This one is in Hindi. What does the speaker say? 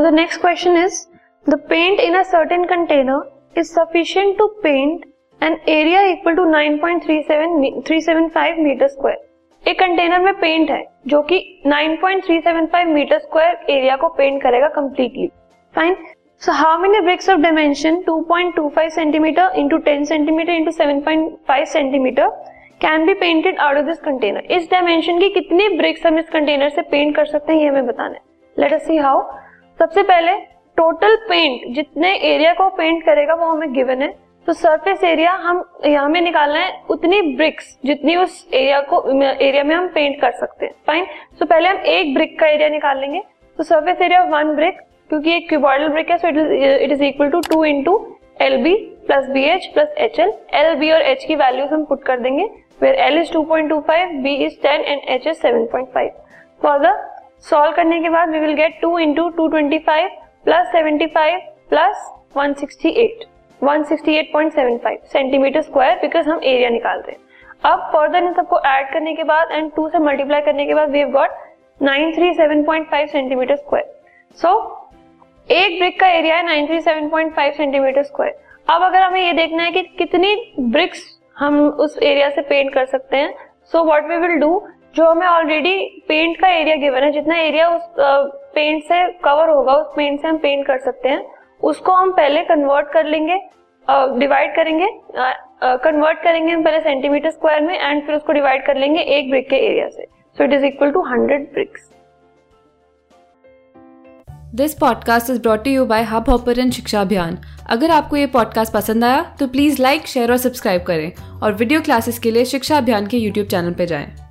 Now, the next question is, the paint in a certain container is sufficient to paint an area equal to 9.375 metre square एक कंटेनर में पेंट है, जो कि 9.375 मीटर स्क्वायर एरिया को पेंट करेगा completely fine so how many bricks of dimension 2.25 centimetre into 10 centimetre into 7.5 centimetre can be painted out of this container इस डायमेंशन की कितनी ब्रिक्स हम इस कंटेनर से पेंट कर सकते हैं, ये हमें बताना है. लेट अस सी हाउ सबसे पहले टोटल पेंट जितने एरिया को पेंट करेगा वो हमें गिवन है। तो सरफेस एरिया हम यहाँ में निकालना है, उतनी ब्रिक्स जितनी उस एरिया को एरिया में हम पेंट कर सकते हैं। फाइन सो पहले हम एक ब्रिक का एरिया निकाल लेंगे। तो सरफेस एरिया वन ब्रिक क्योंकि एक क्यूबॉइडल ब्रिक है so it is equal to two into L B plus B H plus H L L B और एच की वैल्यूज़ हम पुट कर देंगे where L is two point two five B is ten and H is seven point five for the solve करने के बाद we will get two into two twenty five plus seventy five plus one sixty eight one sixty eight point seven five centimetre square because हम एरिया निकाल रहे हैं। अब फर्दर इन सबको ऐड करने के बाद एंड टू से मल्टीप्लाई करने के बाद we have got nine three seven point five centimetre square so एक ब्रिक का एरिया है nine three seven point five centimetre square अब अगर हमें ये देखना है कि कितनी ब्रिक्स हम उस एरिया से पेंट कर सकते हैं so what we will do जो हमें ऑलरेडी पेंट का एरिया गिवन है, जितना एरिया उस पेंट से कवर होगा, उस पेंट से हम पेंट कर सकते हैं। उसको हम पहले कन्वर्ट कर लेंगे डिवाइड करेंगे कन्वर्ट करेंगे हम पहले सेंटीमीटर स्क्वायर में एंड फिर उसको डिवाइड कर लेंगे एक ब्रिक के एरिया से। So it is equal to hundred bricks this podcast is brought you by Hub Hopper and Shiksha Abhiyan अगर आपको ये पॉडकास्ट पसंद आया तो प्लीज़ लाइक शेयर और सब्सक्राइब करें। और वीडियो क्लासेस के लिए शिक्षा अभियान के यूट्यूब चैनल पर जाएँ।